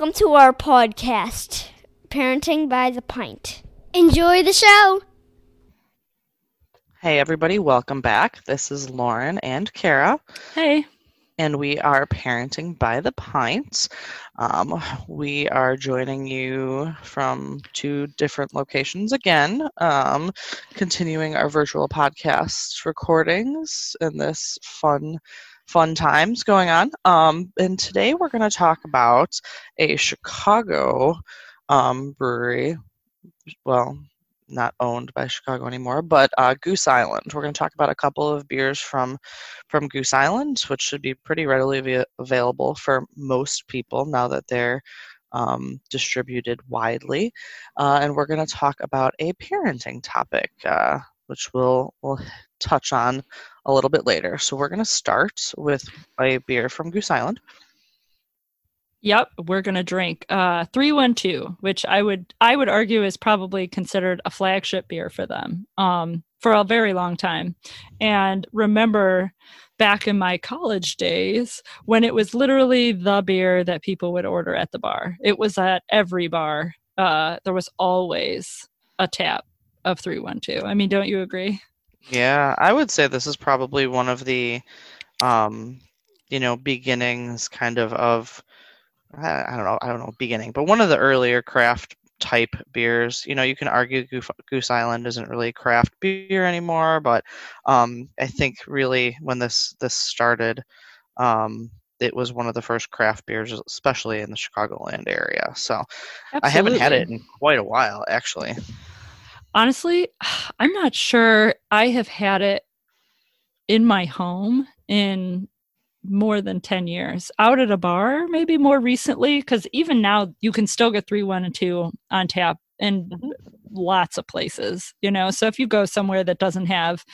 Welcome to our podcast, Parenting by the Pint. Enjoy the show. Hey, everybody, welcome back. This is Lauren and Kara. Hey. And we are Parenting by the Pint. Um, we are joining you from two different locations again, um, continuing our virtual podcast recordings in this fun fun times going on. Um, and today we're going to talk about a Chicago um, brewery. Well, not owned by Chicago anymore, but uh, Goose Island. We're going to talk about a couple of beers from from Goose Island, which should be pretty readily available for most people now that they're um, distributed widely. Uh, and we're going to talk about a parenting topic, uh, which we'll we'll touch on a little bit later. So we're going to start with a beer from Goose Island. Yep, we're going to drink uh 312, which I would I would argue is probably considered a flagship beer for them. Um for a very long time. And remember back in my college days when it was literally the beer that people would order at the bar. It was at every bar. Uh there was always a tap of 312. I mean, don't you agree? Yeah, I would say this is probably one of the, um, you know, beginnings kind of of, I, I don't know, I don't know, beginning, but one of the earlier craft type beers. You know, you can argue Goose Island isn't really craft beer anymore, but um, I think really when this this started, um, it was one of the first craft beers, especially in the Chicagoland area. So Absolutely. I haven't had it in quite a while, actually. Honestly, I'm not sure I have had it in my home in more than 10 years. Out at a bar maybe more recently because even now you can still get 3 1 and 2 on tap in mm-hmm. lots of places you know so if you go somewhere that doesn't have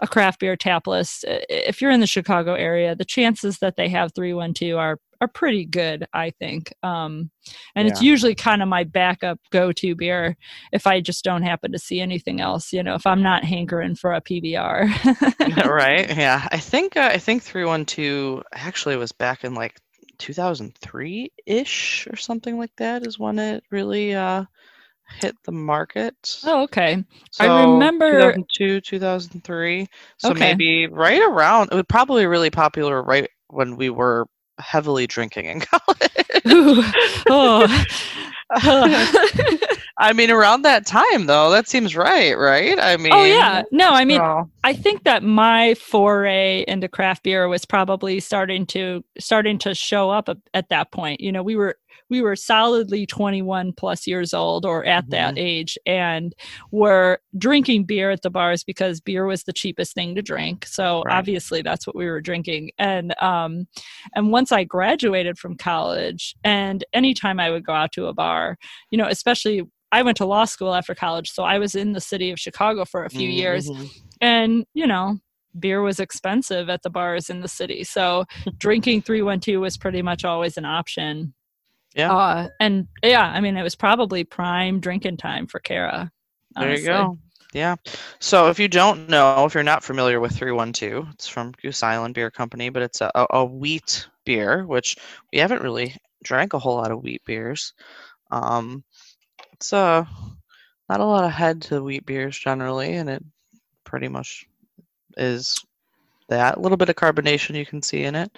a craft beer tap list if you're in the chicago area the chances that they have 312 are are pretty good, I think. Um, and yeah. it's usually kind of my backup go-to beer if I just don't happen to see anything else. You know, if I'm not hankering for a PBR. right? Yeah, I think uh, I think three one two actually was back in like 2003 ish or something like that is when it really uh, hit the market. Oh, okay. So I remember 2002, 2003. So okay. maybe right around it was probably really popular right when we were heavily drinking in college. Ooh, oh. I mean, around that time, though, that seems right, right? I mean, oh yeah, no, I mean, I think that my foray into craft beer was probably starting to starting to show up at that point. You know, we were we were solidly 21 plus years old or at mm-hmm. that age and were drinking beer at the bars because beer was the cheapest thing to drink so right. obviously that's what we were drinking and um and once i graduated from college and anytime i would go out to a bar you know especially I went to law school after college, so I was in the city of Chicago for a few mm-hmm. years. And, you know, beer was expensive at the bars in the city. So drinking 312 was pretty much always an option. Yeah. Uh, and yeah, I mean, it was probably prime drinking time for Kara. There you go. Yeah. So if you don't know, if you're not familiar with 312, it's from Goose Island Beer Company, but it's a, a wheat beer, which we haven't really drank a whole lot of wheat beers. Um, it's uh, not a lot of head to wheat beers generally, and it pretty much is that. A little bit of carbonation you can see in it.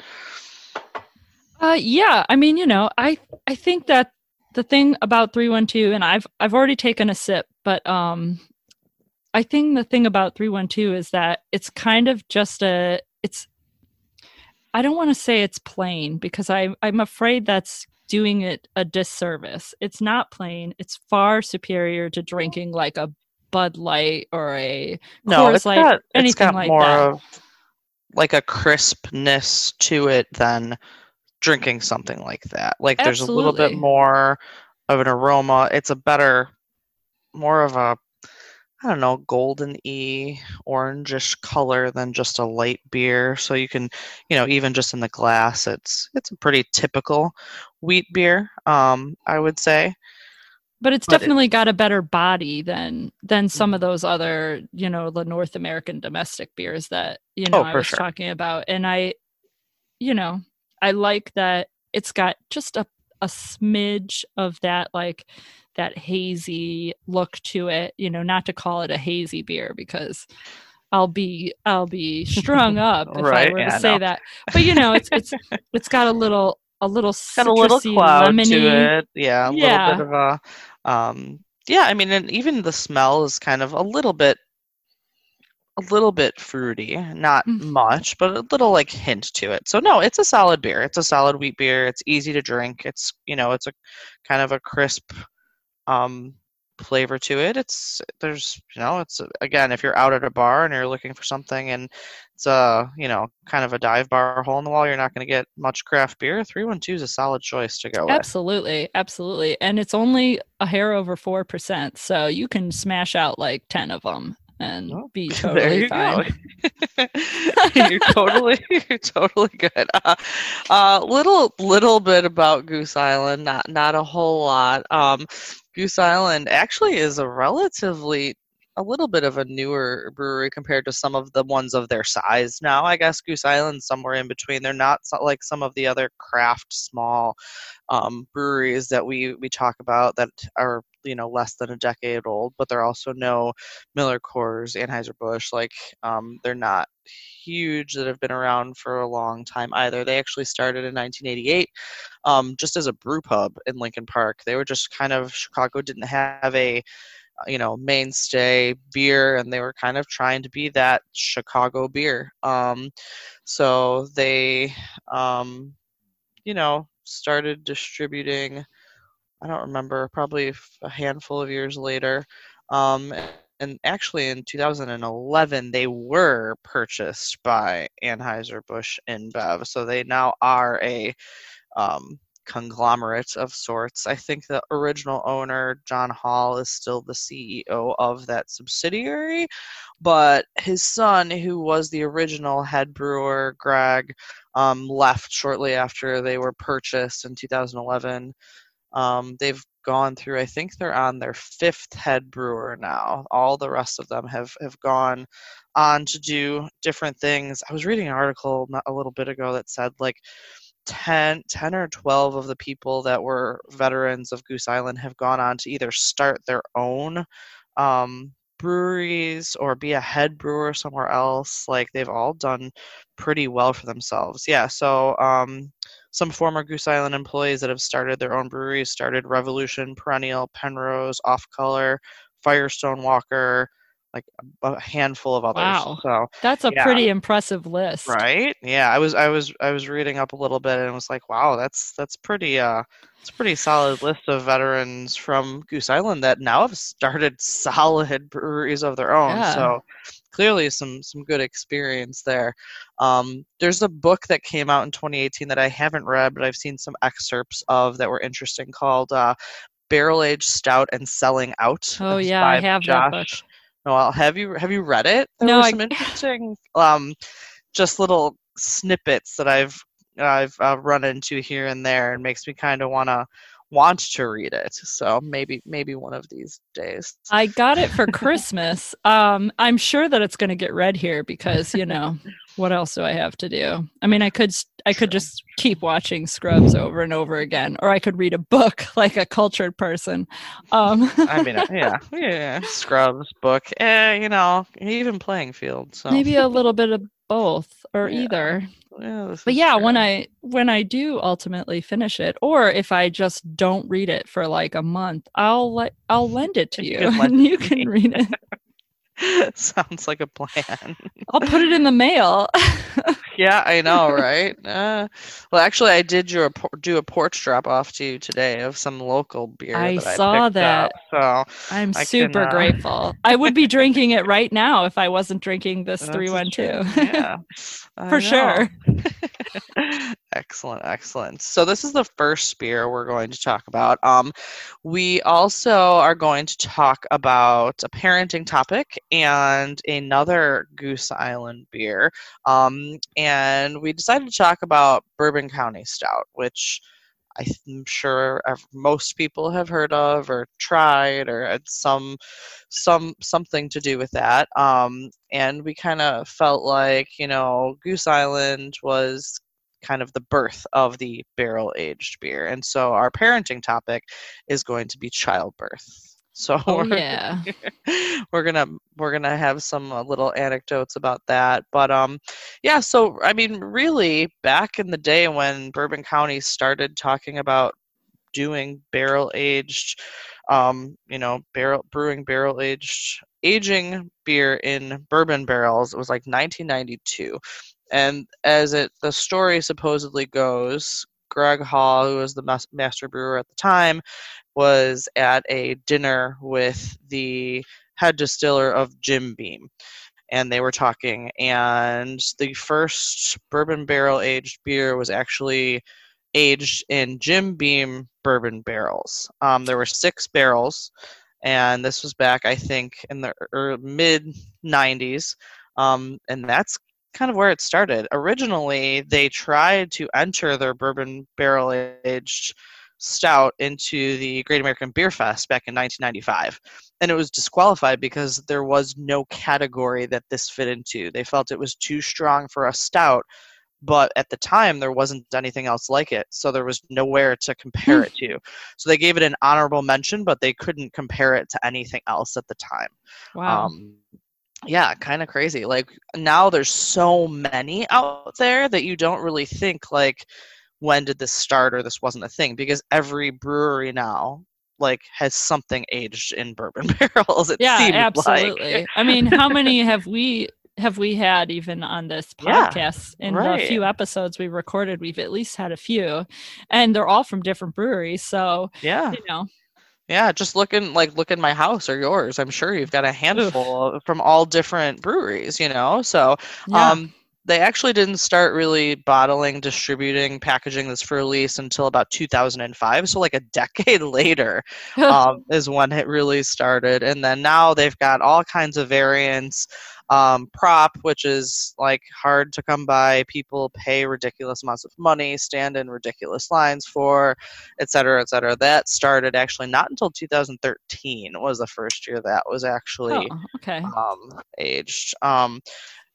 Uh, yeah, I mean, you know, I I think that the thing about 312 and I've I've already taken a sip, but um I think the thing about 312 is that it's kind of just a it's I don't want to say it's plain because I I'm afraid that's doing it a disservice. It's not plain. It's far superior to drinking like a Bud Light or a no, Coors Light, got, anything like more that. Of like a crispness to it than drinking something like that. Like there's a little bit more of an aroma. It's a better, more of a, I don't know, golden e orangish color than just a light beer. So you can, you know, even just in the glass, it's it's a pretty typical wheat beer. Um, I would say. But it's but definitely it, got a better body than than some of mm-hmm. those other, you know, the North American domestic beers that you know oh, I was sure. talking about. And I, you know, I like that it's got just a, a smidge of that like that hazy look to it. You know, not to call it a hazy beer because I'll be I'll be strung up if Right, I were yeah, to say no. that. But you know, it's it's it's got a little a little got a little cloud lemony. to it. Yeah, a Yeah. little bit of a um yeah, I mean and even the smell is kind of a little bit a little bit fruity, not Mm. much, but a little like hint to it. So no, it's a solid beer. It's a solid wheat beer. It's easy to drink. It's you know, it's a kind of a crisp um flavor to it. It's there's you know, it's again, if you're out at a bar and you're looking for something and it's a you know kind of a dive bar hole in the wall, you're not going to get much craft beer. Three one two is a solid choice to go with. Absolutely, absolutely. And it's only a hair over 4%, so you can smash out like 10 of them and Oh, be totally fine. go. you're totally, you're totally good. Uh, uh, little, little bit about Goose Island. Not, not a whole lot. Um, Goose Island actually is a relatively, a little bit of a newer brewery compared to some of the ones of their size now. I guess Goose Island's somewhere in between. They're not so, like some of the other craft small um, breweries that we we talk about that are you know less than a decade old, but they're also no Miller Coors, Anheuser Busch. Like um, they're not huge that have been around for a long time either. They actually started in 1988, um, just as a brew pub in Lincoln Park. They were just kind of Chicago didn't have a uh, you know mainstay beer, and they were kind of trying to be that Chicago beer. Um, so they um, you know started distributing. I don't remember, probably a handful of years later. Um, and actually, in 2011, they were purchased by Anheuser-Busch InBev. So they now are a um, conglomerate of sorts. I think the original owner, John Hall, is still the CEO of that subsidiary. But his son, who was the original head brewer, Greg, um, left shortly after they were purchased in 2011. Um, they've gone through. I think they're on their fifth head brewer now. All the rest of them have have gone on to do different things. I was reading an article not a little bit ago that said like 10, 10 or 12 of the people that were veterans of Goose Island have gone on to either start their own um, breweries or be a head brewer somewhere else. Like they've all done pretty well for themselves. Yeah, so um, some former Goose Island employees that have started their own breweries started Revolution, Perennial, Penrose, Off Color, Firestone Walker, like a handful of others. Wow. So That's a Yeah. pretty impressive list. right, yeah, I was I was I was reading up a little bit and was like, wow, that's that's pretty uh it's a pretty solid list of veterans from Goose Island that now have started solid breweries of their own. Yeah. So clearly some some good experience there. Um, there's a book that came out in 2018 that I haven't read, but I've seen some excerpts of that were interesting called uh, Barrel Aged Stout and Selling Out. Oh yeah, I have that book. Josh Noel. Have you have you read it? There No, were I- interesting um, just little snippets that I've I've uh, run into here and there, and makes me kind of wanna want to read it. So maybe maybe one of these days. I got it for Christmas. Um, I'm sure that it's going to get read here because you know what else do I have to do? I mean, I could I could just keep watching Scrubs over and over again, or I could read a book like a cultured person. Um, I mean, uh, yeah, yeah. Scrubs book, eh, you know, even playing field. So maybe a little bit of both or Yeah, either. yeah, But yeah, when. I when I do ultimately finish it, or if I just don't read it for like a month, I'll let I'll lend it to You you, and you can read it. sounds like a plan. I'll put it in the mail. yeah, I know, right? Uh, well, actually, I did do a do a porch drop off to you today of some local beer. I that saw I that. Up, so I'm I super can, uh, grateful. I would be drinking it right now if I wasn't drinking this This 312. Yeah, For sure. Excellent, excellent. So this is the first beer we're going to talk about. Um, we also are going to talk about a parenting topic and another Goose Island beer. Um, and we decided to talk about Bourbon County Stout, which I'm sure most people have heard of or tried or had some some something to do with that. Um, and we kind of felt like you know Goose Island was kind of the birth of the barrel aged beer. And so our parenting topic is going to be childbirth. So Oh we're, yeah. we're gonna we're gonna have some uh, little anecdotes about that. But um, yeah. So I mean, really, back in the day when Bourbon County started talking about doing barrel aged, um, you know, barrel brewing barrel aged aging beer in bourbon barrels, it was like 1992. And as it the story supposedly goes, Greg Hall, who was the mas- master brewer at the time, was at a dinner with the head distiller of Jim Beam. And they were talking, and the first bourbon barrel aged beer was actually aged in Jim Beam bourbon barrels. Um, there were six barrels, and this was back, I think, in the mid 90s. Um, and that's kind of where it started. Originally, they tried to enter their bourbon barrel aged stout into the Great American Beer Fest back in 1995. And it was disqualified because there was no category that this fit into. They felt it was too strong for a stout, but at the time there wasn't anything else like it. So there was nowhere to compare it to. So they gave it an honorable mention, but they couldn't compare it to anything else at the time. Wow. Um, yeah, kind of crazy. Like now there's so many out there that you don't really think like when did this start or this wasn't a thing because every brewery now like has something aged in bourbon barrels. It yeah, absolutely. Like. I mean, how many have we have we had even on this podcast Yeah? In right. the few episodes we recorded, we've at least had a few, and they're all from different breweries. So Yeah, you know, yeah. Just looking like look in my house or yours. I'm sure you've got a handful from all different breweries. You know, so yeah. Um, they actually didn't start really bottling, distributing, packaging this for release until about 2005. So, like a decade later, um, is when it really started. And then now they've got all kinds of variants. Um, prop, which is like hard to come by, people pay ridiculous amounts of money, stand in ridiculous lines for, et cetera, et cetera. That started actually not until 2013 was the first year that was actually oh, okay. um, aged. Um,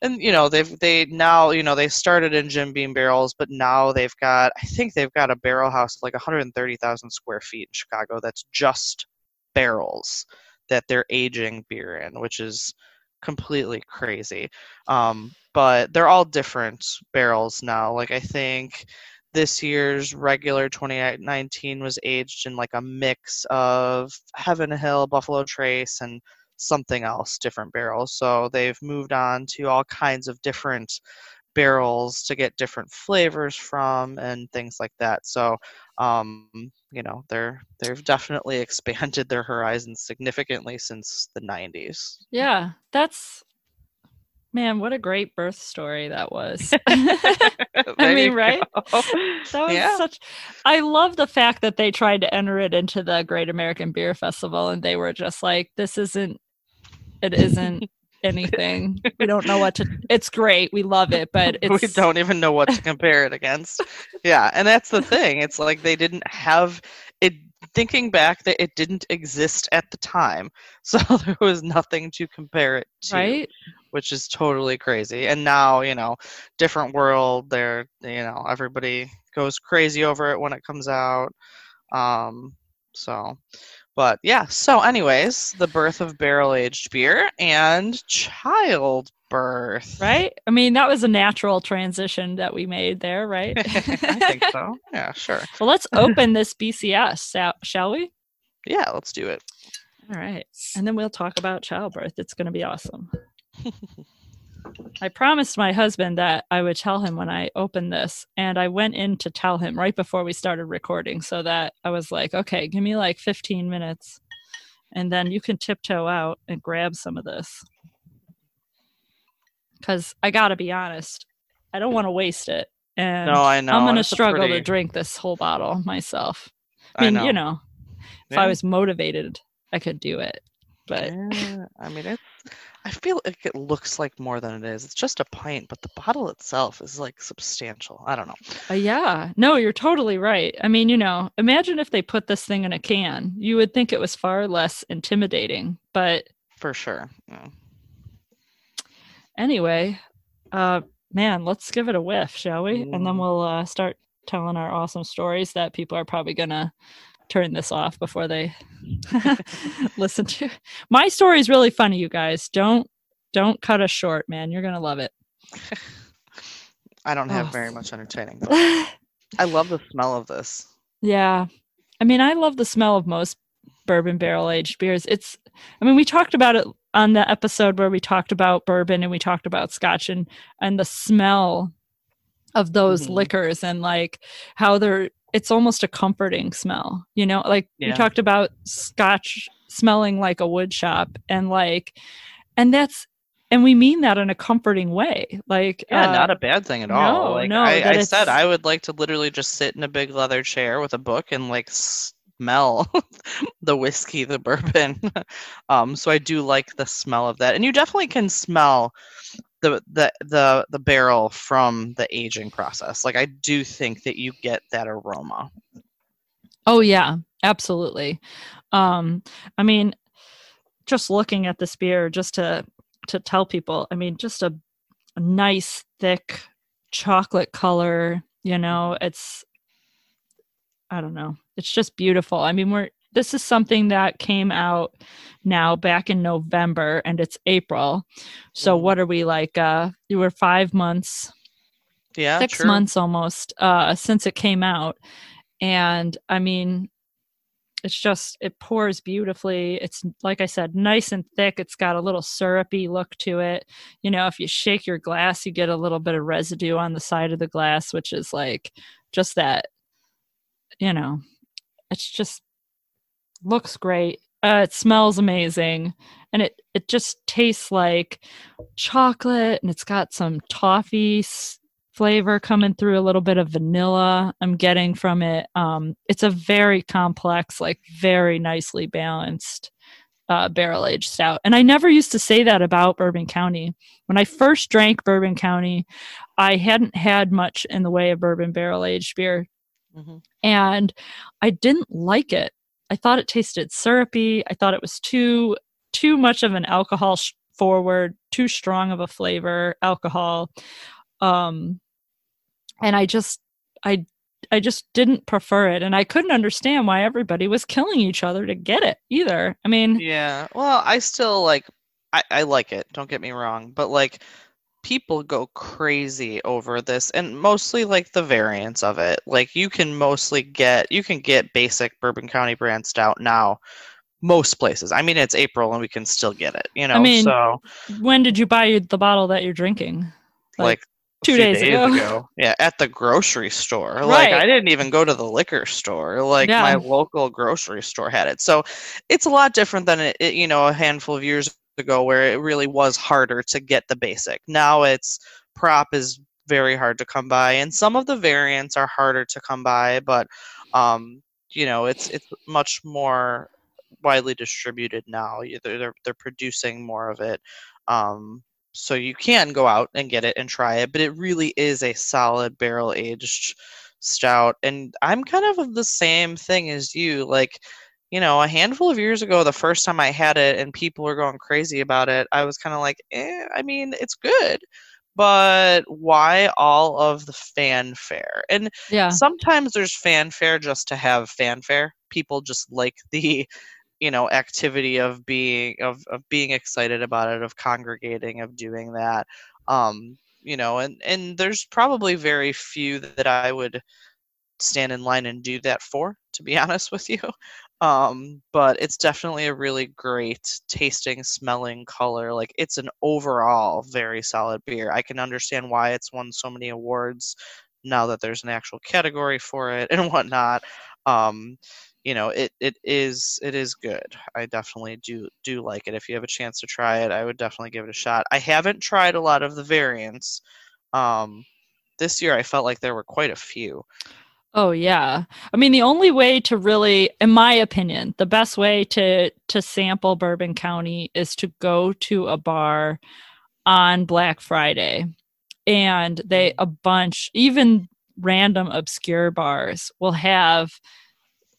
and you know they've they now you know they started in Jim Beam barrels, but now they've got I think they've got a barrel house of like 130,000 square feet in Chicago that's just barrels that they're aging beer in, which is completely crazy. Um, but they're all different barrels now. Like I think this year's regular 2019 was aged in like a mix of Heaven Hill, Buffalo Trace, and something else, different barrels. So they've moved on to all kinds of different barrels to get different flavors from and things like that. So um, you know, they're they've definitely expanded their horizons significantly since the 90s. Yeah, that's man, what a great birth story that was. I mean, right? go. That was Yeah. such I love the fact that they tried to enter it into the Great American Beer Festival and they were just like, this isn't it isn't anything. We don't know what to it's great. We love it, but it's we don't even know what to compare it against. Yeah, and that's the thing. It's like they didn't have it. Thinking back, that it didn't exist at the time, so there was nothing to compare it to, right? which is totally crazy. And now, you know, different world. There, you know, everybody goes crazy over it when it comes out. Um, so, but yeah. So, anyways, the birth of barrel aged beer and childbirth. Right? I mean, that was a natural transition that we made there, right? I think so. Yeah, sure. well, let's open this BCS, shall- shall we? Yeah, let's do it. All right. And then we'll talk about childbirth. It's going to be awesome. I promised my husband that I would tell him when I opened this, and I went in to tell him right before we started recording so that I was like, okay, give me like 15 minutes, and then you can tiptoe out and grab some of this. Because I got to be honest, I don't want to waste it. And No, I know. I'm going to it's a struggle to drink this whole bottle myself. I I mean, know. you know, if Yeah. I was motivated, I could do it. But Yeah, I mean, it. I feel like it looks like more than it is. It's just a pint, but the bottle itself is like substantial. I don't know. Uh, yeah, no, you're totally right. I mean, you know, imagine if they put this thing in a can. You would think it was far less intimidating. But For sure. Yeah. anyway, uh, man, let's give it a whiff, shall we? And then Mm. we'll uh, start telling our awesome stories that people are probably gonna turn this off before they listen to. My story is really funny, you guys. Don't don't cut us short, man. You're gonna love it. I don't have Oh. very much entertaining. I love the smell of this. Yeah. I mean, I love the smell of most bourbon barrel aged beers. It's, I mean, we talked about it on the episode where we talked about bourbon and we talked about scotch and, and the smell of those Mhm. liquors and like how they're, it's almost a comforting smell, you know, like we Yeah. talked about scotch smelling like a wood shop and like, and that's, and we mean that in a comforting way. Like, Yeah, uh, not a bad thing at all. no, Like no, I, I said, I would like to literally just sit in a big leather chair with a book and like smell the whiskey, the bourbon. um, so I do like the smell of that, and you definitely can smell the the the the barrel from the aging process. Like I do think that you get that aroma. Oh yeah, absolutely. Um, I mean, just looking at this beer, just to to tell people, I mean, just a, a nice thick chocolate color. You know, it's I don't know, it's just beautiful. I mean, we're this is something that came out now back in November, and it's April. So Mhm. what are we like? Uh, we were five months Yeah, six true. months almost uh since it came out and i mean it's just it pours beautifully it's like i said nice and thick it's got a little syrupy look to it you know if you shake your glass you get a little bit of residue on the side of the glass which is like just that you know it's just looks great. Uh, it smells amazing. And it it just tastes like chocolate and it's got some toffee s- flavor coming through a little bit of vanilla i'm getting from it. Um it's a very complex like very nicely balanced uh, barrel aged stout. And i never used to say that about bourbon county. When i first drank bourbon county i hadn't had much in the way of bourbon barrel aged beer. Mhm. and i didn't like it i thought it tasted syrupy. I thought it was too too much of an alcohol sh- forward too strong of a flavor alcohol. Um and i just i i just didn't prefer it. And i couldn't understand why everybody was killing each other to get it either. I mean Yeah. Well, I still like I, I like it, don't get me wrong, but like people go crazy over this and mostly like the variants of it. Like you can mostly get you can get basic Bourbon County brand stout now most places. I mean it's April and we can still get it, you know. I mean, so when did you buy the bottle that you're drinking like, like, two a few days ago. Yeah, at the grocery store. Right. Like I didn't even go to the liquor store. Like Yeah. my local grocery store had it. So it's a lot different than it, it, you know, a handful of years ago where it really was harder to get the basic. Now it's prop is very hard to come by and some of the variants are harder to come by, but um you know, it's it's much more widely distributed now. They're they're, they're producing more of it. Um so you can go out and get it and try it, but it really is a solid barrel aged stout. And I'm kind of of the same thing as you. Like, you know, a handful of years ago, the first time I had it and people were going crazy about it, I was kind of like, eh, I mean, it's good, but why all of the fanfare? And yeah sometimes there's fanfare just to have fanfare. People just like the you know activity of being of, of being excited about it of congregating of doing that um you know and and there's probably very few that i would stand in line and do that for to be honest with you um but it's definitely a really great tasting smelling color like it's an overall very solid beer. I can understand why it's won so many awards now that there's an actual category for it and whatnot. Um you know it it is it is good. I definitely do do like it. If you have a chance to try it i would definitely give it a shot. I haven't tried a lot of the variants. Um this year i felt like there were quite a few Oh yeah. I mean the only way to really in my opinion, the best way to to sample Bourbon County is to go to a bar on Black Friday. And they mm-hmm. a bunch even random obscure bars will have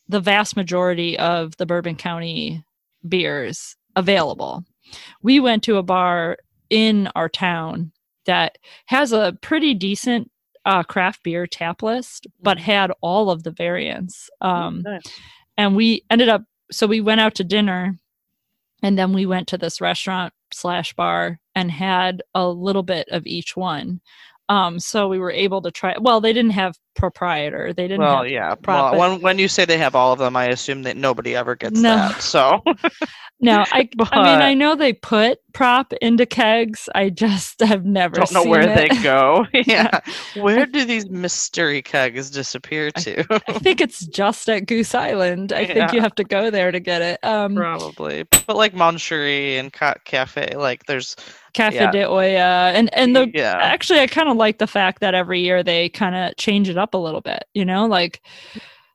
the vast majority of the Bourbon County beers available. We went to a bar in our town that has a pretty decent uh, craft beer tap list, but had all of the variants. Um, Nice. and we ended up so we went out to dinner and then we went to this restaurant slash bar and had a little bit of each one um so we were able to try well they didn't have proprietor they didn't Well, have yeah. prop, Well, when when you say they have all of them, I assume that nobody ever gets No. that. So no i i mean i know they put prop into kegs i just have never don't know where it. they go. yeah. Where do these mystery kegs disappear to? i think it's just at goose island i think you have to go there to get it um Probably. But like Mon Chéri and Ca- Cafe, like there's cafe yeah. de olla and and the yeah. actually i kind of like the fact that every year they kind of change it up a little bit you know like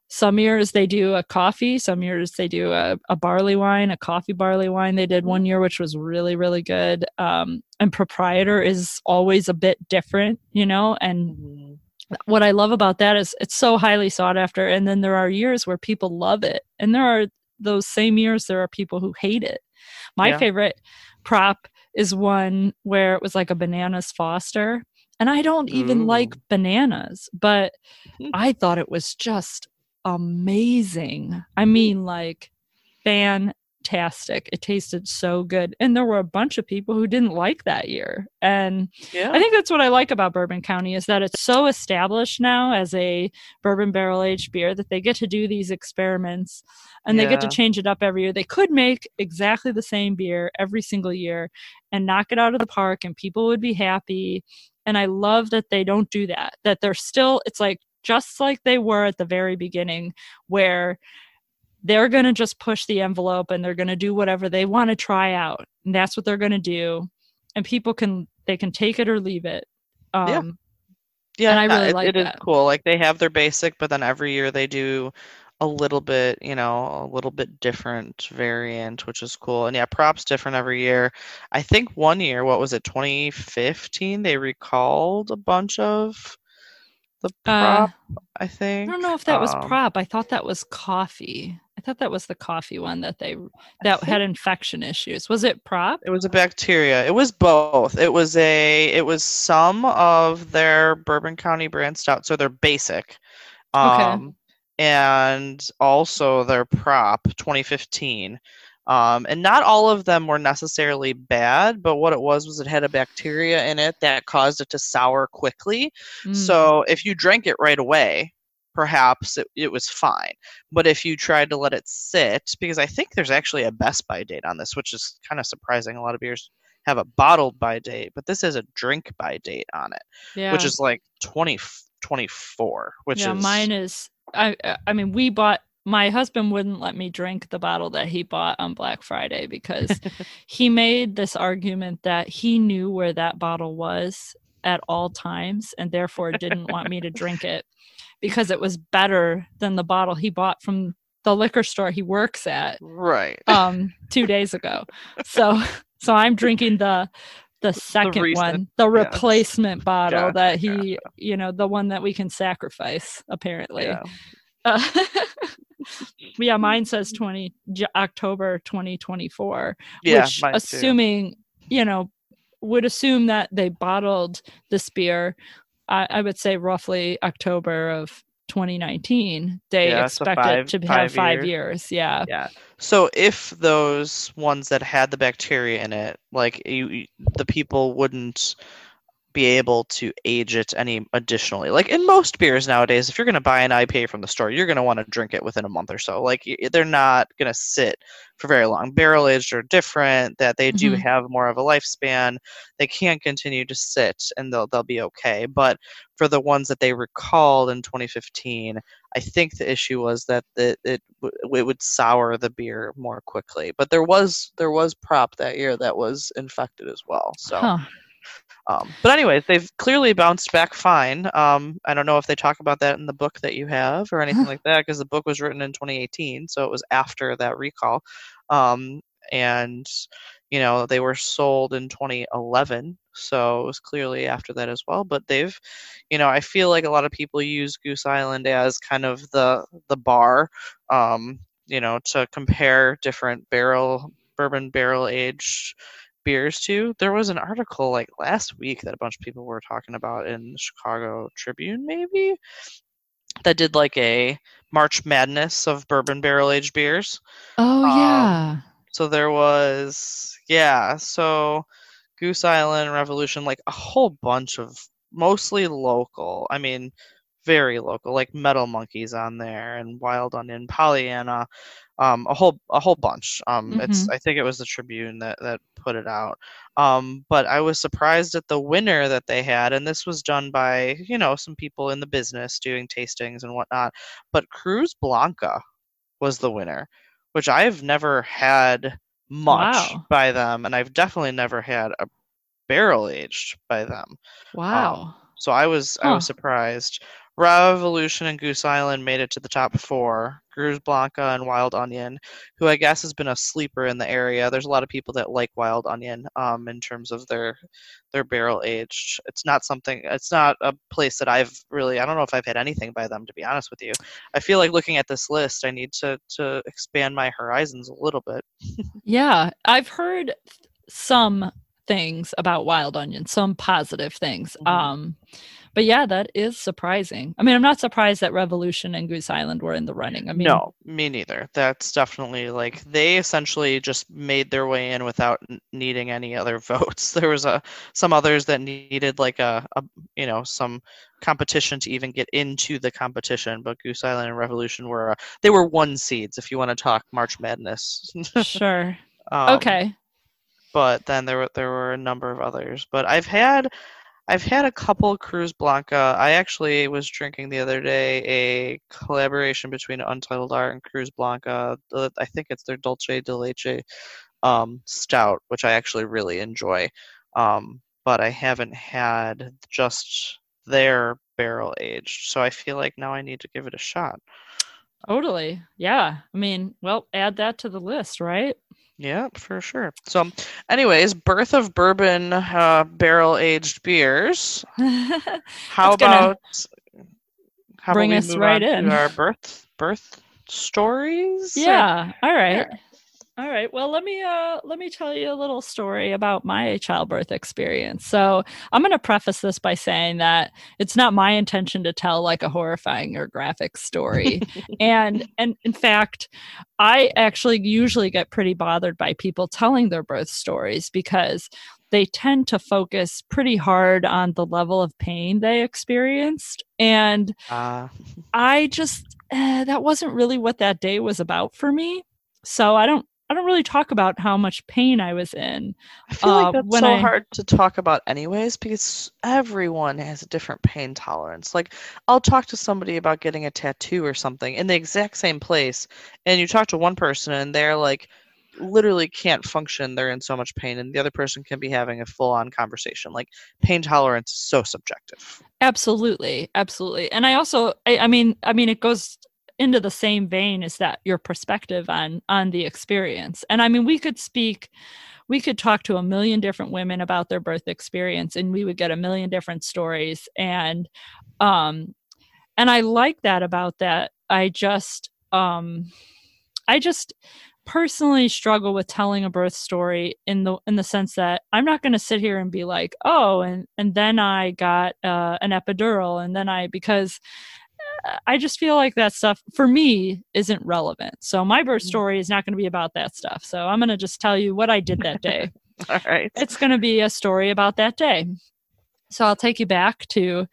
some years they do a coffee some years they do a, a barley wine a coffee barley wine they did one year which was really really good um, and proprietor is always a bit different you know and Mhm. what i love about that is it's so highly sought after and then there are years where people love it and there are those same years there are people who hate it my Yeah. favorite prop is one where it was like a bananas foster. And i don't even like bananas but Hmm. i thought it was just amazing. I mean like fantastic it tasted so good and there were a bunch of people who didn't like that year and Yeah. I think that's what I like about Bourbon County is that it's so established now as a bourbon barrel aged beer that they get to do these experiments and they get to change it up every year. They could make exactly the same beer every single year and knock it out of the park and people would be happy. And I love that they don't do that. That they're still it's like just like they were at the very beginning where they're going to just push the envelope and they're going to do whatever they want to try out. And that's what they're going to do. And people can they can take it or leave it. Um Yeah. yeah, and I really it- like it is that. cool. Like they have their basic, but then every year they do a little bit, you know, a little bit different variant, which is cool. And yeah, props different every year. I think one year, what was it, 2015, they recalled a bunch of the Uh, prop, I I think. I don't know if that was Um, prop. I thought that was coffee. I thought that was the coffee one that they that had infection issues. Was it prop? It was a bacteria. It was both. It was a it was some of their Bourbon County brand stout, so they're basic. Okay. Um and also their prop 2015. Um, and not all of them were necessarily bad, but what it was was it had a bacteria in it that caused it to sour quickly. Mm. So if you drank it right away, perhaps it, it was fine. But if you tried to let it sit, because I think there's actually a best by date on this, which is kind of surprising. A lot of beers have a bottled by date, but this has a drink by date on it, yeah. which is like 20, 24, which yeah, is mine is. I I mean, we bought. My husband wouldn't let me drink the bottle that he bought on Black Friday because he made this argument that he knew where that bottle was at all times and therefore didn't want me to drink it because it was better than the bottle he bought from the liquor store he works at right. um 2 days ago. So so I'm drinking the the second recent- one, the replacement bottle Gotcha, that he, you know, the one that we can sacrifice apparently. yeah. Uh, yeah, mine says 20 J- October 2024, Yeah, which mine too. assuming, you know, would assume that they bottled this beer I, I would say roughly October of 2019 they Yeah, so expect five- it to five have 5 years. years. Yeah. Yeah. So if those ones that had the bacteria in it, like you, you- the people wouldn't be able to age it any additionally. Like in most beers nowadays, if you're going to buy an IPA from the store, you're going to want to drink it within a month or so. Like they're not going to sit for very long. Barrel aged are different; that they do Mhm. have more of a lifespan. They can continue to sit, and they'll they'll be okay. But for the ones that they recalled in 2015, I think the issue was that it it, w- it would sour the beer more quickly. But there was there was prop that year that was infected as well. So. Huh. Um, but anyways, they've clearly bounced back fine. Um, I don't know if they talk about that in the book that you have or anything like that, because the book was written in 2018, so it was after that recall. Um, and you know they were sold in 2011, so it was clearly after that as well. But they've, you know, I feel like a lot of people use Goose Island as kind of the the bar, um, you know, to compare different barrel bourbon barrel aged beers too. There was an article like last week that a bunch of people were talking about in the Chicago Tribune, maybe, that did like a March Madness of bourbon barrel aged beers. Oh Um, yeah. So there was, yeah, so Goose Island Revolution, like a whole bunch of mostly local. I mean, very local, like Metal Monkeys on there and Wild Onion, Pollyanna, um, a whole a whole bunch. Um, it's I think it was the Tribune that that put it out. Um, but I was surprised at the winner that they had, and this was done by you know some people in the business doing tastings and whatnot. But Cruz Blanca was the winner, which I've never had much Wow. by them, and I've definitely never had a barrel aged by them. Wow. So I was I was surprised. Revolution and Goose Island made it to the top four. Cruz Blanca and Wild Onion, who I guess has been a sleeper in the area. There's a lot of people that like Wild Onion um, in terms of their their barrel aged. It's not something. It's not a place that I've really. I don't know if I've had anything by them to be honest with you. I feel like looking at this list, I need to to expand my horizons a little bit. Yeah, I've heard some things about wild onion, some positive things. Mhm. Um but yeah, that is surprising. I mean, I'm not surprised that Revolution and Goose Island were in the running. I mean, no, me neither. That's definitely like they essentially just made their way in without needing any other votes. There was a some others that needed like a, a you know some competition to even get into the competition, but Goose Island and Revolution were uh, they were one seeds if you want to talk March Madness. sure. um, okay. but then there were there were a number of others. But I've had I've had a couple Cruz Blanca. I actually was drinking the other day a collaboration between Untitled Art and Cruz Blanca. I think it's their Dolce de Leche um, stout, which I actually really enjoy. Um, but I haven't had just their barrel aged, so I feel like now I need to give it a shot. Totally. Yeah. I mean, well, add that to the list, right? Yeah, for sure. So, anyways, birth of bourbon uh, barrel aged beers. How about how bring about us right in. our birth birth stories? yeah. All right. Yeah. All right. Well, let me uh let me tell you a little story about my childbirth experience. So, I'm going to preface this by saying that it's not my intention to tell like a horrifying or graphic story. and and in fact, I actually usually get pretty bothered by people telling their birth stories because they tend to focus pretty hard on the level of pain they experienced and Uh, I just eh, that wasn't really what that day was about for me. So I don't I don't really talk about how much pain I was in. I feel Uh, like that's so I- hard to talk about, anyways, because everyone has a different pain tolerance. Like, I'll talk to somebody about getting a tattoo or something in the exact same place, and you talk to one person, and they're like, literally can't function. They're in so much pain, and the other person can be having a full-on conversation. Like, pain tolerance is so subjective. Absolutely, absolutely. And I also I, I mean I mean it goes into the same vein as that your perspective on on the experience. And I mean we could speak we could talk to a million different women about their birth experience and we would get a million different stories and um and I like that about that. I just um I just personally struggle with telling a birth story in the in the sense that I'm not going to sit here and be like, "Oh, and and then I got uh, an epidural and then I because I just feel like that stuff for me isn't relevant. So my birth Mhm. story is not going to be about that stuff. So I'm going to just tell you what I did that day. All right. it's going to be a story about that day. So I'll take you back to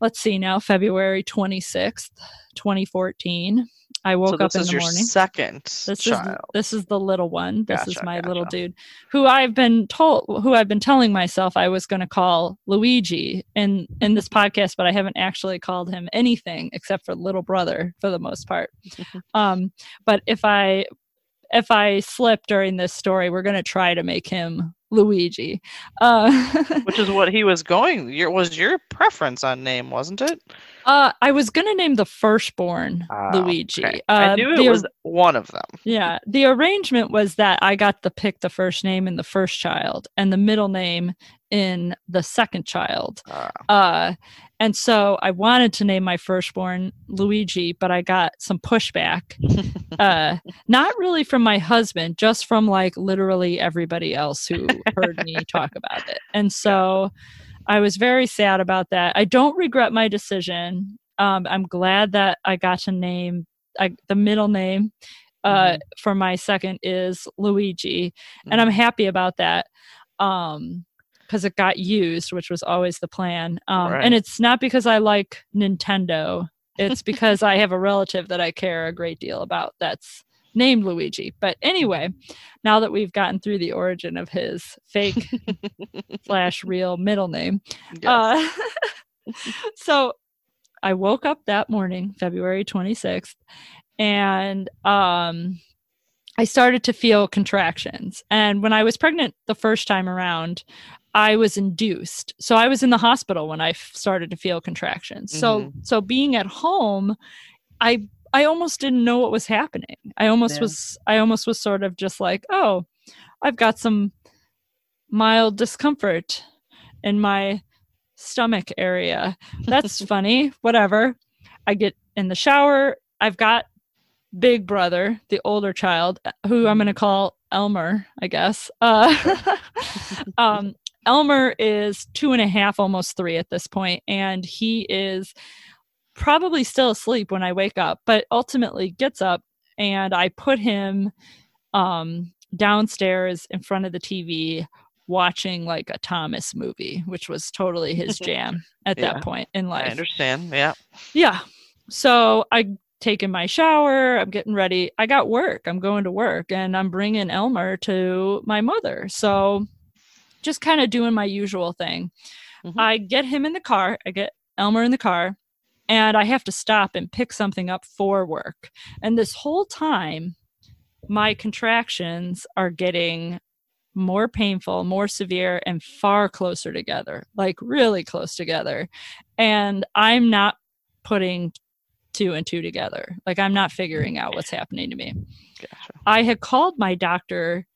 let's see now February 26th, 2014. I woke so up this in is the your morning. second This child. is this is the little one. This is Gotcha, my little dude who I've been told who I've been telling myself I was going to call Luigi in in this podcast, but I haven't actually called him anything except for little brother for the most part. um, but if I if I slip during this story, we're going to try to make him Luigi. Uh, Which is what he was going. Your was your preference on name, wasn't it? uh, I was going to name the firstborn Ah, Luigi. okay. Uh, I knew it the- was one of them. Yeah, the arrangement was that I got to pick the first name in the first child, and the middle name in the second child. Uh, Uh, and so I wanted to name my firstborn Luigi, but I got some pushback. Uh, not really from my husband, just from like literally everybody else who heard me talk about it. And so I was very sad about that. I don't regret my decision. Um, I'm glad that I got to name I, the middle name uh, Mhm. for my second is Luigi, and I'm happy about that. Um, because it got used, which was always the plan. Um, Right. and it's not because I like Nintendo. It's because I have a relative that I care a great deal about that's named Luigi. But anyway, now that we've gotten through the origin of his fake slash real middle name, yes. uh, so I woke up that morning, February 26th, and um, I started to feel contractions. And when I was pregnant the first time around, I was induced. So I was in the hospital when I f- started to feel contractions. So mm-hmm. so being at home, I I almost didn't know what was happening. I almost Yeah. was I almost was sort of just like, "Oh, I've got some mild discomfort in my stomach area. That's funny. Whatever. I get in the shower. I've got big brother, the older child, who I'm going to call Elmer, I guess. Uh, um, Elmer is two and a half, almost three at this point, and he is probably still asleep when I wake up, but ultimately gets up and I put him um, downstairs in front of the TV watching like a Thomas movie, which was totally his jam at Yeah. that point in life. I understand. Yeah. Yeah. So I taking my shower, I'm getting ready. I got work. I'm going to work and I'm bringing Elmer to my mother. So just kind of doing my usual thing. Mhm. I get him in the car. I get Elmer in the car and I have to stop and pick something up for work. And this whole time my contractions are getting more painful, more severe, and far closer together, like really close together. And I'm not putting two and two together. Like I'm not figuring out what's happening to me. Gotcha. I had called my doctor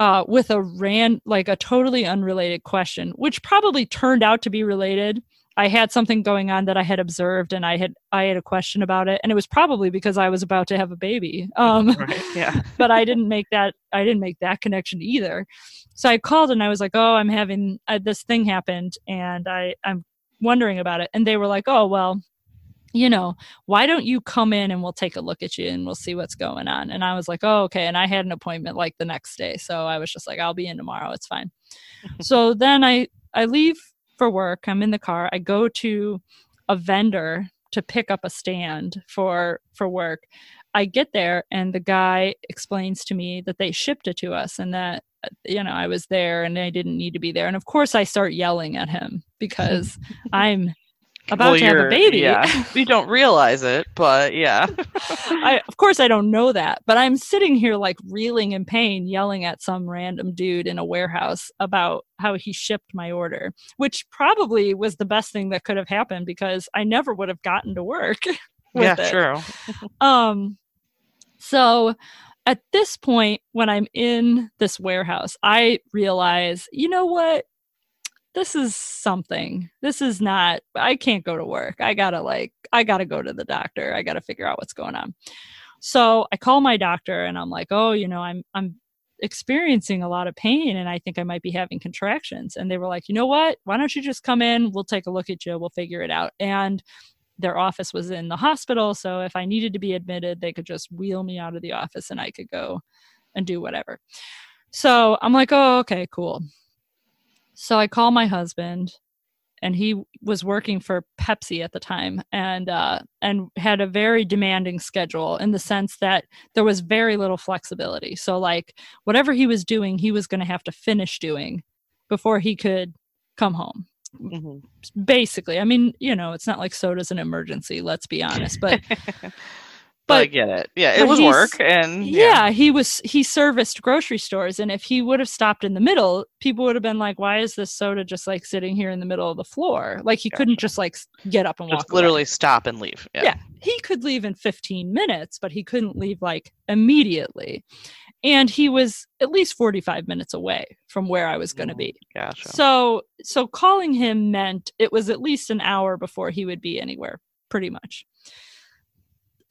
uh, with a ran like a totally unrelated question, which probably turned out to be related. I had something going on that I had observed, and I had I had a question about it, and it was probably because I was about to have a baby. Um, Right. Yeah. but I didn't make that I didn't make that connection either. So I called and I was like, "Oh, I'm having uh, this thing happened and I I'm wondering about it." And they were like, "Oh, well, you know, why don't you come in and we'll take a look at you and we'll see what's going on." And I was like, "Oh, okay." And I had an appointment like the next day, so I was just like, "I'll be in tomorrow. It's fine." so then I I leave for work. I'm in the car. I go to a vendor to pick up a stand for for work. I get there and the guy explains to me that they shipped it to us and that you know I was there and I didn't need to be there. And of course I start yelling at him because I'm about Well, to have a baby. Yeah. you don't realize it, but yeah. I, of course I don't know that, but I'm sitting here like reeling in pain, yelling at some random dude in a warehouse about how he shipped my order, which probably was the best thing that could have happened because I never would have gotten to work. yeah, it. true. Um, so at this point, when I'm in this warehouse, I realize, you know what? This is something. This is not, I can't go to work. I gotta, like, I gotta go to the doctor. I gotta figure out what's going on. So I call my doctor and I'm like, oh, you know, I'm, I'm, experiencing a lot of pain and I think I might be having contractions. And they were like, you know what? Why don't you just come in? We'll take a look at you. We'll figure it out. And their office was in the hospital. So if I needed to be admitted, they could just wheel me out of the office and I could go and do whatever. So I'm like, oh, okay, cool. So I call my husband and he was working for Pepsi at the time and uh, and had a very demanding schedule in the sense that there was very little flexibility. So like whatever he was doing, he was going to have to finish doing before he could come home Mhm. basically i mean you know it's not like soda's an emergency let's be honest but But I get it. Yeah, it was work, and yeah. he was he serviced grocery stores and if he would have stopped in the middle people would have been like why is this soda just like sitting here in the middle of the floor like he couldn't just like get up and walk just away. literally stop and leave. Yeah. Yeah. he could leave in 15 minutes but he couldn't leave like immediately and he was at least 45 minutes away from where I was going to Mm, be. Gotcha. So so calling him meant it was at least an hour before he would be anywhere, pretty much.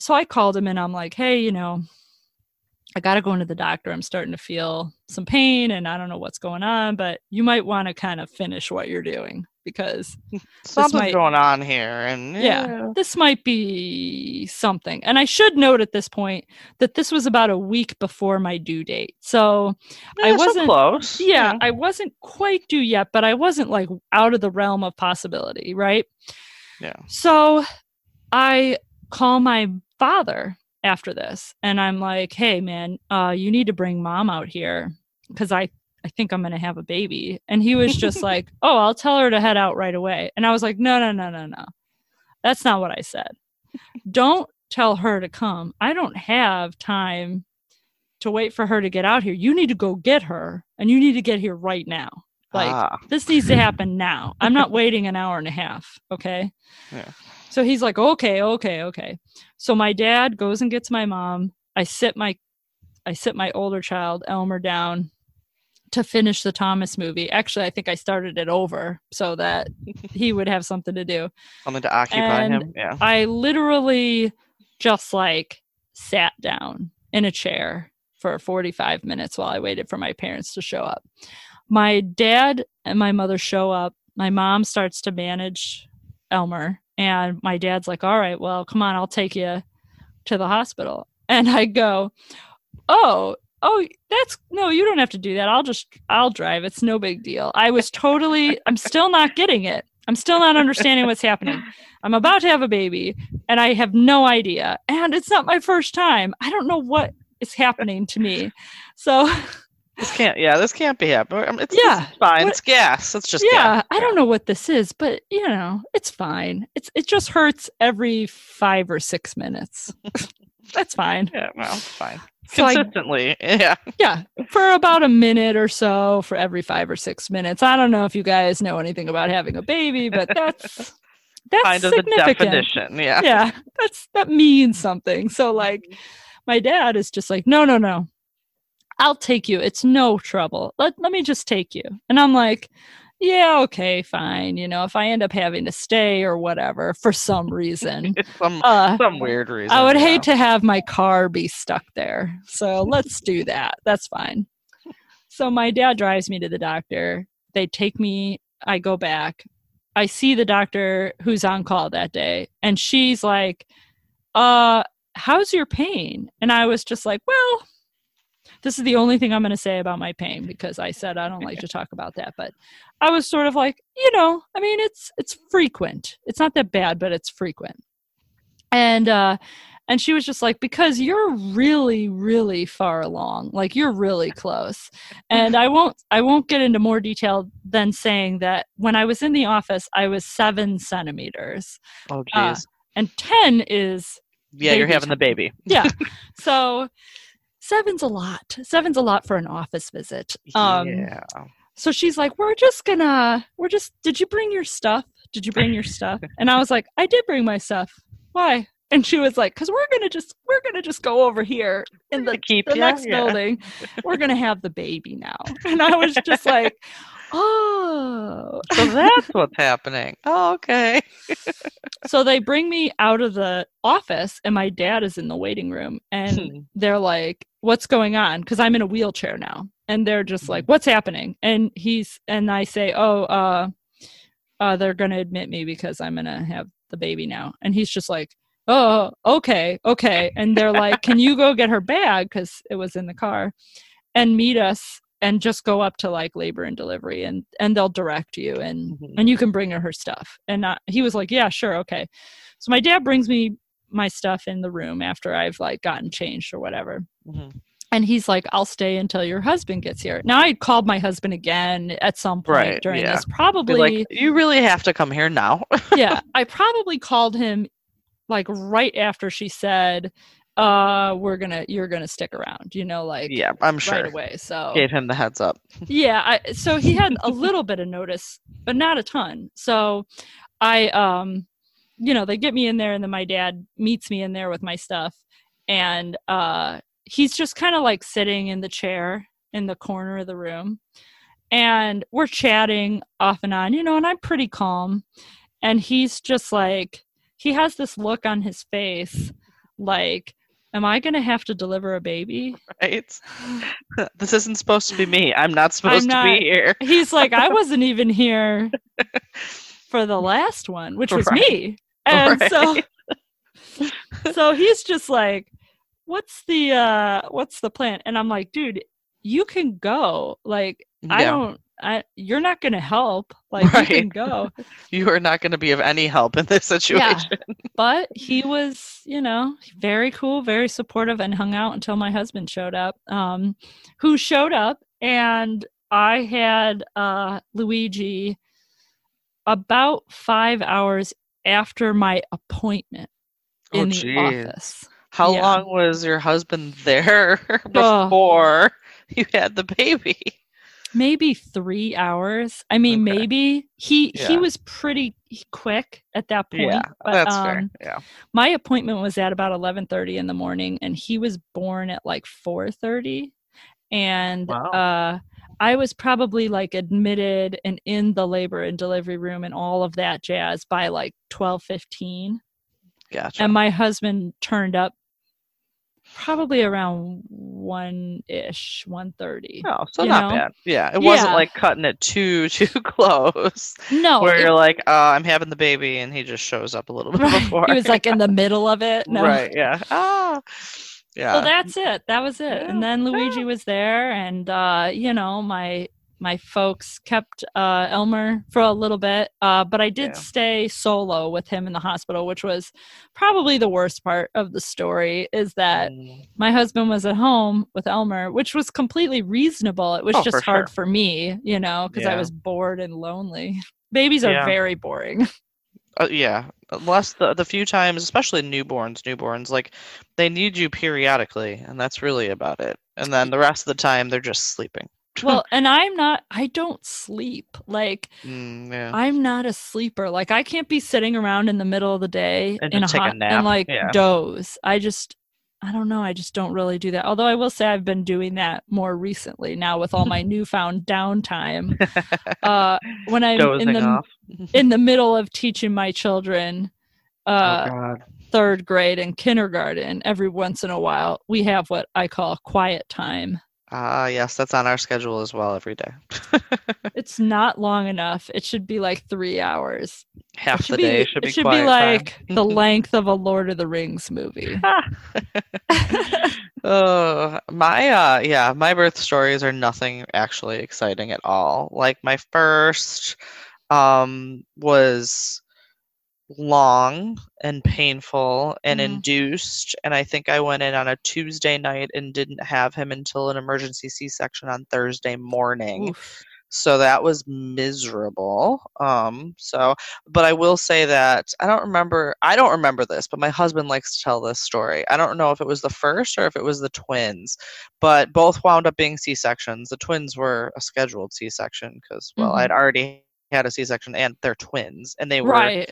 So I called him and I'm like, "Hey, you know, I got to go into the doctor. I'm starting to feel some pain and I don't know what's going on, but you might want to kind of finish what you're doing because Something's might- going on here, and Yeah. this might be something. And I should note at this point that this was about a week before my due date. So I Yeah, so wasn't- close. yeah, I wasn't quite due yet, but I wasn't like out of the realm of possibility, right? Yeah. So I call my father after this and I'm like, hey man, uh, you need to bring mom out here because I, I think I'm gonna have a baby. And he was just like, Oh, I'll tell her to head out right away. And I was like, No, no, no, no, no. That's not what I said. Don't tell her to come. I don't have time to wait for her to get out here. You need to go get her and you need to get here right now. Like Ah, this needs to happen now. I'm not waiting an hour and a half. Okay. Yeah. So he's like, okay, okay, okay. So my dad goes and gets my mom. I sit my I sit my older child, Elmer, down to finish the Thomas movie. Actually, I think I started it over so that he would have something to do. something to occupy and him. Yeah. I literally just like sat down in a chair for 45 minutes while I waited for my parents to show up. My dad and my mother show up. My mom starts to manage Elmer, and my dad's like, All right, well, come on, I'll take you to the hospital. And I go, Oh, oh, that's no, you don't have to do that. I'll just, I'll drive. It's no big deal. I was totally, I'm still not getting it. I'm still not understanding what's happening. I'm about to have a baby and I have no idea. And it's not my first time. I don't know what is happening to me. So, This can't. Yeah, this can't be happening. Um, it's, Yeah, it's fine. what- It's gas. It's just yeah, gas. I don't know what this is, but you know, it's fine. It's it just hurts every 5 or 6 minutes. That's fine. Yeah, well, fine. So I, Consistently. yeah. yeah, for about a minute or so for every 5 or 6 minutes. I don't know if you guys know anything about having a baby, but that's that's kind of the significant. definition. Yeah. yeah that's that means something so like mm-hmm. my dad is just like no no no i'll take you. It's no trouble. Let, let me just take you. And i'm like yeah okay fine. You know if i end up having to stay or whatever for some reason It's some uh some weird reason. i would yeah. hate to have my car be stuck there. So let's do that. That's fine. So my dad drives me to the doctor. They take me i go back. I see the doctor who's on call that day and she's like uh how's your pain? And i was just like well this is the only thing i'm going to say about my pain because i said i don't like to talk about that but i was sort of like you know i mean it's it's frequent. It's not that bad but it's frequent. And uh and she was just like because you're really really far along. Like you're really close. And i won't i won't get into more detail than saying that when i was in the office i was seven centimeters Oh, uh, and 10 is yeah, you're having the baby. yeah. So seven's a lot seven's a lot for an office visit um yeah. so she's like we're just gonna we're just did you bring your stuff did you bring your stuff and i was like i did bring my stuff why and she was like because we're gonna just we're gonna just go over here in the, keep the next yeah. building we're gonna have the baby now and i was just like oh So that's what's happening. Oh, okay. so they bring me out of the office and my dad is in the waiting room and Hmm. they're like what's going on? Because i'm in a wheelchair now and they're just like what's happening? And he's and i say oh uh uh they're gonna admit me because i'm gonna have the baby now. And he's just like oh okay okay. And they're like can you go get her bag? Because it was in the car. And meet us and just go up to like labor and delivery and and they'll direct you and Mhm. and you can bring her her stuff. And uh, he was like yeah sure okay. So my dad brings me my stuff in the room after i've like gotten changed or whatever Mhm. and he's like i'll stay until your husband gets here now i called my husband again at some point Right, during yeah. this probably like, you really have to come here now. yeah i probably called him like right after she said uh we're gonna you're gonna stick around you know like yeah, I'm sure. right away so Gave him the heads up. yeah I, so he had a little bit of notice but not a ton so i um you know they get me in there and then my dad meets me in there with my stuff and uh he's just kind of like sitting in the chair in the corner of the room and we're chatting off and on, you know, and I'm pretty calm. And he's just like, he has this look on his face like, am I going to have to deliver a baby? Right. this isn't supposed to be me. I'm not supposed not- to be here. He's like, I wasn't even here for the last one, which was Right. me. And so so he's just like, What's the uh what's the plan? And I'm like, dude, you can go. Like, I don't I you're not gonna help. Like you can go. You are not going to be of any help in this situation. Yeah. But he was, you know, very cool, very supportive, and hung out until my husband showed up. Um, who showed up, and I had uh, Luigi about five hours after my appointment Oh, in the geez. office. How Yeah. long was your husband there before you had the baby? Maybe three hours. I mean, Okay. maybe he he was pretty quick at that point. Yeah, but, that's um, fair. Yeah. my appointment was at about 11:30 in the morning and he was born at like 4:30 and Wow. uh I was probably like admitted and in the labor and delivery room and all of that jazz by like 12:15 Gotcha. and my husband turned up probably around 1ish 1:30 Oh, so not know? bad. Yeah, it wasn't like cutting it too too close. no where it- you're like, uh, I'm having the baby, and he just shows up a little bit right. before. he was like in the middle of it no right, yeah, ah, yeah. So that's it. That was it. And then Luigi was there, and uh, you know, my my folks kept uh, Elmer for a little bit, uh, but I did Yeah. stay solo with him in the hospital, which was probably the worst part of the story. Is that Mm, my husband was at home with Elmer, which was completely reasonable. It was Oh, just for hard sure. for me, you know, because I was bored and lonely. Babies are Yeah. very boring. uh, yeah, unless the the few times, especially newborns, newborns like they need you periodically, and that's really about it. And then the rest of the time, they're just sleeping. well, and I'm not. I don't sleep like. Mm, yeah. I'm not a sleeper. Like I can't be sitting around in the middle of the day And in a a hot nap, and like yeah. doze. I just I don't know. I just don't really do that. Although I will say I've been doing that more recently now with all my newfound downtime. Uh when I'm Dozing in the off. in the middle of teaching my children uh oh third grade and kindergarten, every once in a while we have what I call quiet time. Ah, yes, that's on our schedule as well every day. It's not long enough. It should be like three hours. Half the be, day should be it should be like the length of a Lord of the Rings movie. oh, my uh yeah, my birth stories are nothing actually exciting at all. Like my first um was long and painful and Mhm. induced and I think I went in on a Tuesday night and didn't have him until an emergency C-section on Thursday morning. Oof. so that was miserable um so but i will say that i don't remember i don't remember this but my husband likes to tell this story i don't know if it was the first or if it was the twins but both wound up being c-sections the twins were a scheduled c-section because well Mhm. i'd already had a c-section and they're twins and they were Right.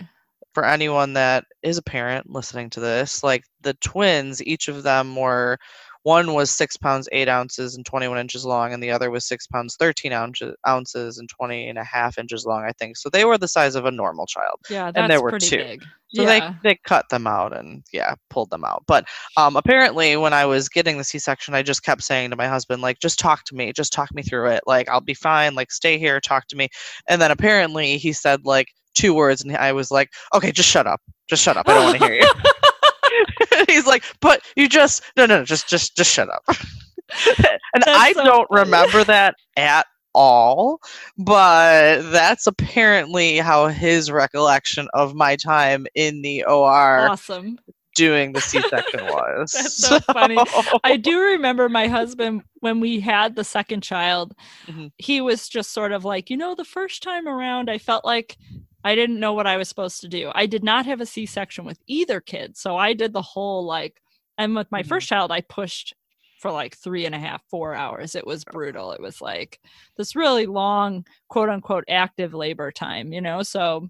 For anyone that is a parent listening to this, like the twins, each of them were one was six pounds eight ounces and 21 inches long, and the other was six pounds 13 ounces, ounces and 20 and a half inches long, I think. So they were the size of a normal child. Yeah, And there were pretty two. big. So yeah. they they cut them out and yeah, pulled them out. But um, apparently, when I was getting the C-section, I just kept saying to my husband, like, just talk to me, just talk me through it. Like, I'll be fine. Like, stay here, talk to me. And then apparently, he said like two words, and I was like, okay, just shut up, just shut up. I don't want to hear you. He's like, but you just no no no, just just just shut up. and That's I so don't funny. remember that at all, but that's apparently how his recollection of my time in the OR awesome. doing the C-section was. That's so funny. I do remember my husband when we had the second child. Mhm. He was just sort of like, you know, the first time around, I felt like I didn't know what I was supposed to do. I did not have a C section with either kid. So I did the whole like, and with my Mhm. first child, I pushed for like three and a half, four hours. It was brutal. It was like this really long, quote unquote, active labor time, you know? So,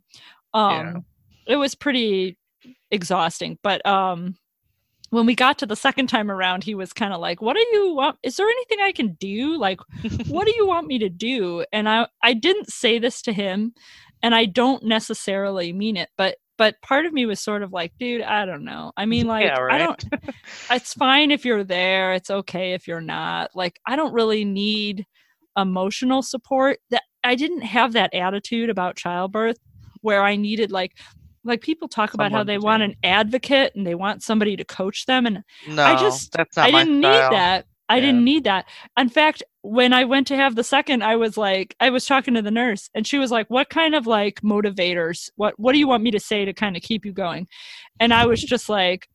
um, Yeah. it was pretty exhausting, but, um, when we got to the second time around, he was kind of like, "What do you want? Is there anything I can do? Like, what do you want me to do?" And I I didn't say this to him, and I don't necessarily mean it, but but part of me was sort of like, dude, I don't know. I mean, like, Yeah, I don't. it's fine if you're there. It's okay if you're not. Like, I don't really need emotional support. That I didn't have that attitude about childbirth where I needed like like people talk about how they want an advocate and they want somebody to coach them and No, just- that's not I didn't style. need that. I Yeah. didn't need that. In fact, when I went to have the second, I was like, I was talking to the nurse, and she was like, "What kind of like motivators? What What do you want me to say to kind of keep you going?" And I was just like,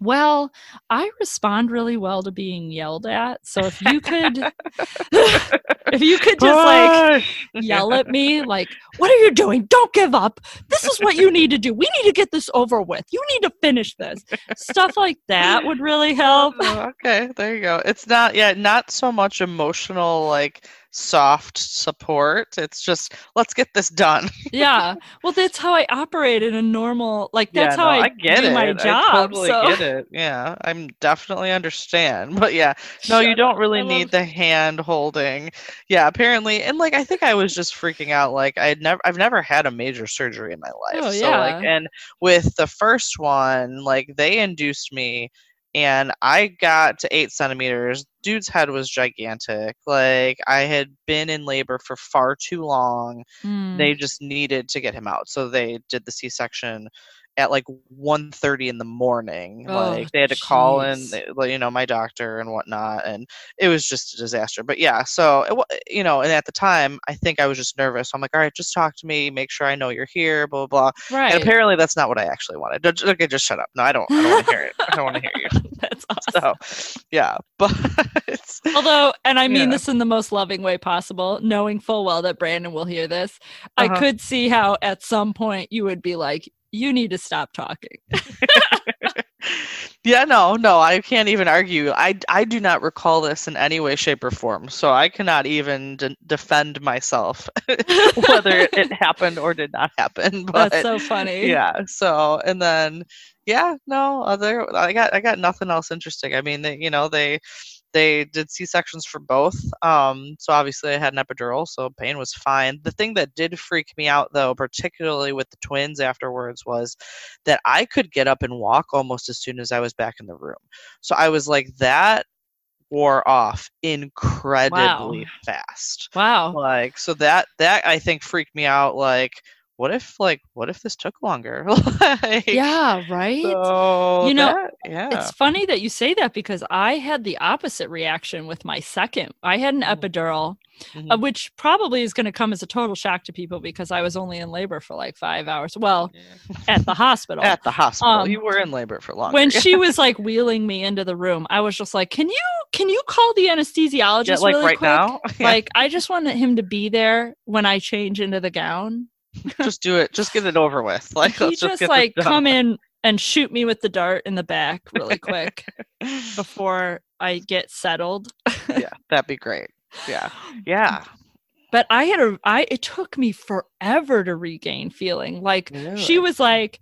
"Well, I respond really well to being yelled at. So if you could, if you could just like yell at me like what are you doing? Don't give up. This is what you need to do. We need to get this over with. You need to finish this. Stuff like that would really help. Oh, okay, there you go. It's not, yeah, not so much emotional, like soft support. It's just let's get this done. yeah well that's how i operate in a normal like that's yeah, how no, I, get do it. my job I totally so get it. Yeah, I'm definitely understand. But yeah, no, you don't up. really I need love- the hand holding. Yeah, apparently, and like I think I was just freaking out. Like I had never, I've never had a major surgery in my life. Oh, so like, yeah. and with the first one, like they induced me. And I got to eight centimeters. Dude's head was gigantic. Like I had been in labor for far too long Hmm. they just needed to get him out so they did the c-section at like 1.30 in the morning. Oh, like they had to call in you know my doctor and whatnot and it was just a disaster. But yeah so it, you know and at the time i think i was just nervous. I'm like all right just talk to me make sure i know you're here blah blah blah. Right. and apparently that's not what i actually wanted. Okay just shut up. No i don't i don't want to hear it. I don't want to hear you. That's awesome. so yeah but Although, and I mean Yeah. this in the most loving way possible, knowing full well that Brandon will hear this, I Uh-huh. could see how at some point you would be like, you need to stop talking. yeah, no, no, I can't even argue. I, I do not recall this in any way, shape, or form, so I cannot even de- defend myself whether it happened or did not happen. But That's so funny. yeah, so and then yeah, no, other I got I got nothing else interesting. I mean, they, you know, they they did C sections for both. Um, so obviously I had an epidural, so pain was fine. The thing that did freak me out though, particularly with the twins afterwards, was that I could get up and walk almost as soon as I was back in the room. So I was like, that wore off incredibly fast. Wow. Like so that that I think freaked me out. Like, what if like what if this took longer? like, Yeah, right? So You know, that- yeah. It's funny that you say that because I had the opposite reaction with my second. I had an Mhm. epidural, uh, which probably is going to come as a total shock to people because I was only in labor for like five hours. Well, at the hospital. at the hospital. um, you were in labor for long when she was like wheeling me into the room, I was just like, "Can you can you call the anesthesiologist Yeah, like really right quick? now. Yeah, Like, I just wanted him to be there when I change into the gown. just do it. Just get it over with. Like he just, just, like come in and shoot me with the dart in the back really quick before I get settled. yeah, that'd be great. Yeah. Yeah. But I had a I it took me forever to regain feeling. Like she was like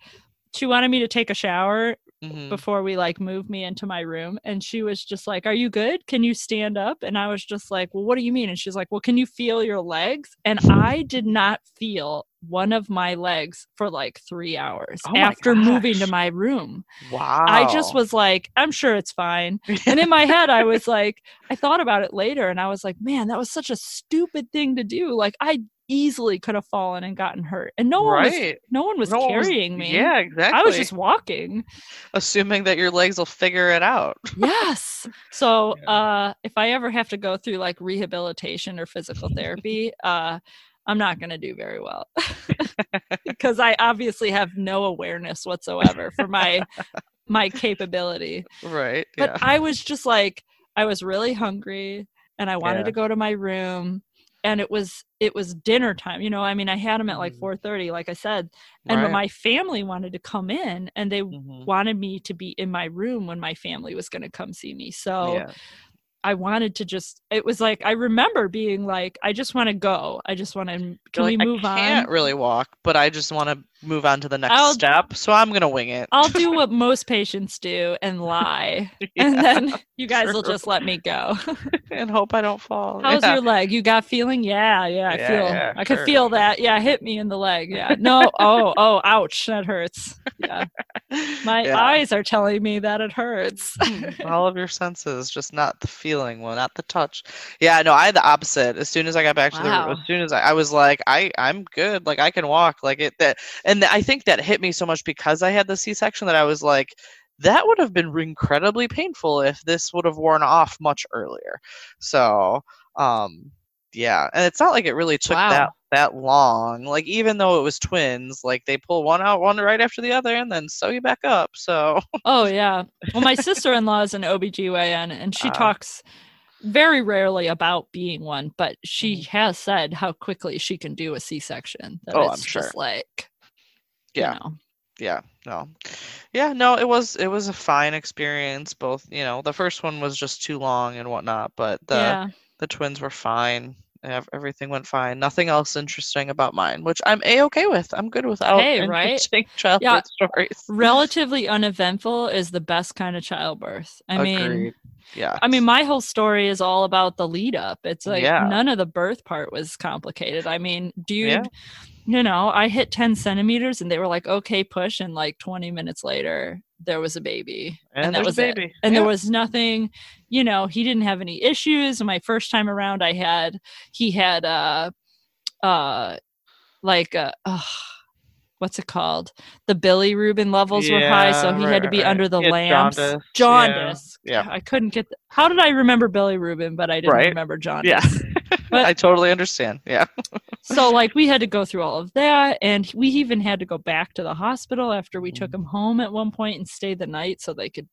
she wanted me to take a shower Mhm. before we like moved me into my room and she was just like are you good can you stand up and i was just like well what do you mean and she's like well can you feel your legs and i did not feel one of my legs for like three hours Oh after moving to my room. Wow. i just was like i'm sure it's fine. And in my head i was like i thought about it later and i was like man that was such a stupid thing to do. Like i easily could have fallen and gotten hurt. And no one was no one was No one was- carrying me. Yeah, exactly. i was just walking. Assuming that your legs will figure it out. yes. So uh if i ever have to go through like rehabilitation or physical therapy uh i'm not going to do very well because i obviously have no awareness whatsoever for my my capability Right. but yeah. i was just like i was really hungry and i wanted Yeah. to go to my room and it was it was dinner time you know i mean i had them at like Mhm. 4.30 like i said and right. my family wanted to come in and they Mhm. wanted me to be in my room when my family was going to come see me so yeah. I wanted to just it was like I remember being like I just want to go. I just want to can You're we like, move on? I can't on? really walk, but I just want to move on to the next I'll- step, so I'm gonna wing it. I'll do what most patients do and lie. And then you guys will just let me go. and hope I don't fall. How's yeah. your leg? You got feeling? Yeah, yeah, I Yeah, feel. yeah, I could feel that. Yeah, hit me in the leg. Yeah. No. Oh, oh, ouch. That hurts. Yeah. My Yeah. eyes are telling me that it hurts. Hmm, all of your senses, just not the feeling, well, not the touch. Yeah, no, I had the opposite. As soon as I got back to the, Wow. as soon as I, I was like, I, I'm good, like I can walk, like it. That, and I think that hit me so much because I had the C-section that I was like, that would have been incredibly painful if this would have worn off much earlier. So, um, yeah, and it's not like it really took Wow. that that long. Like even though it was twins, like they pull one out, one right after the other, and then sew you back up. So. Oh yeah. Well, my sister-in-law is an OBGYN and she Ah. talks very rarely about being one, but she Mhm. has said how quickly she can do a C-section. That Oh, I'm it's sure. just like you Yeah. know. yeah no yeah no it was it was a fine experience both you know the first one was just too long and whatnot but the yeah. the twins were fine everything went fine nothing else interesting about mine which i'm a-okay with i'm good without Hey, right? interesting childhood stories Relatively uneventful is the best kind of childbirth. I mean Agreed. Yeah I mean, my whole story is all about the lead up. It's like Yeah. none of the birth part was complicated. I mean, dude, Yeah. you know, I hit 10 centimeters and they were like, okay, push. And like 20 minutes later, there was a baby. and, that was a it. And yeah. there was nothing, you know, he didn't have any issues. My first time around, I had, he had, uh, uh, like, uh, ugh, what's it called? The bilirubin levels were high, so Yeah, he had to be right. under the He lamps. jaundice, yeah, Jaundice. yeah. I couldn't get. The, how did I remember bilirubin, but I didn't Right. remember jaundice? yeah But- i totally understand yeah so like we had to go through all of that, and we even had to go back to the hospital after we Mm. took him home at one point and stay the night so they could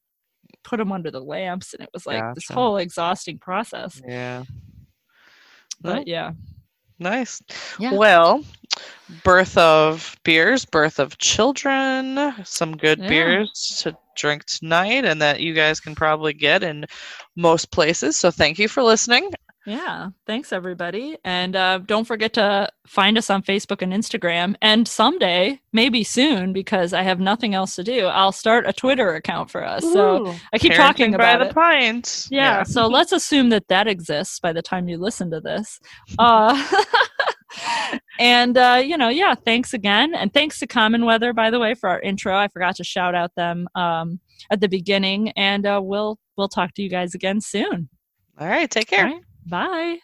put him under the lamps, and it was like this whole exhausting process. yeah But yeah, Nice. Yeah. Well, birth of beers, birth of children, some good Yeah. beers to drink tonight, and that you guys can probably get in most places. So thank you for listening. Yeah. Thanks, everybody. And uh, don't forget to find us on Facebook and Instagram. And someday, maybe soon, because I have nothing else to do, I'll start a Twitter account for us. So I keep parenting talking by about the it. pint. Yeah. So let's assume that that exists by the time you listen to this. Uh, and, uh, you know, yeah, thanks again. And thanks to Common Weather, by the way, for our intro. I forgot to shout out them um, at the beginning. And uh, we'll, we'll talk to you guys again soon. All right. Take All care. Bye.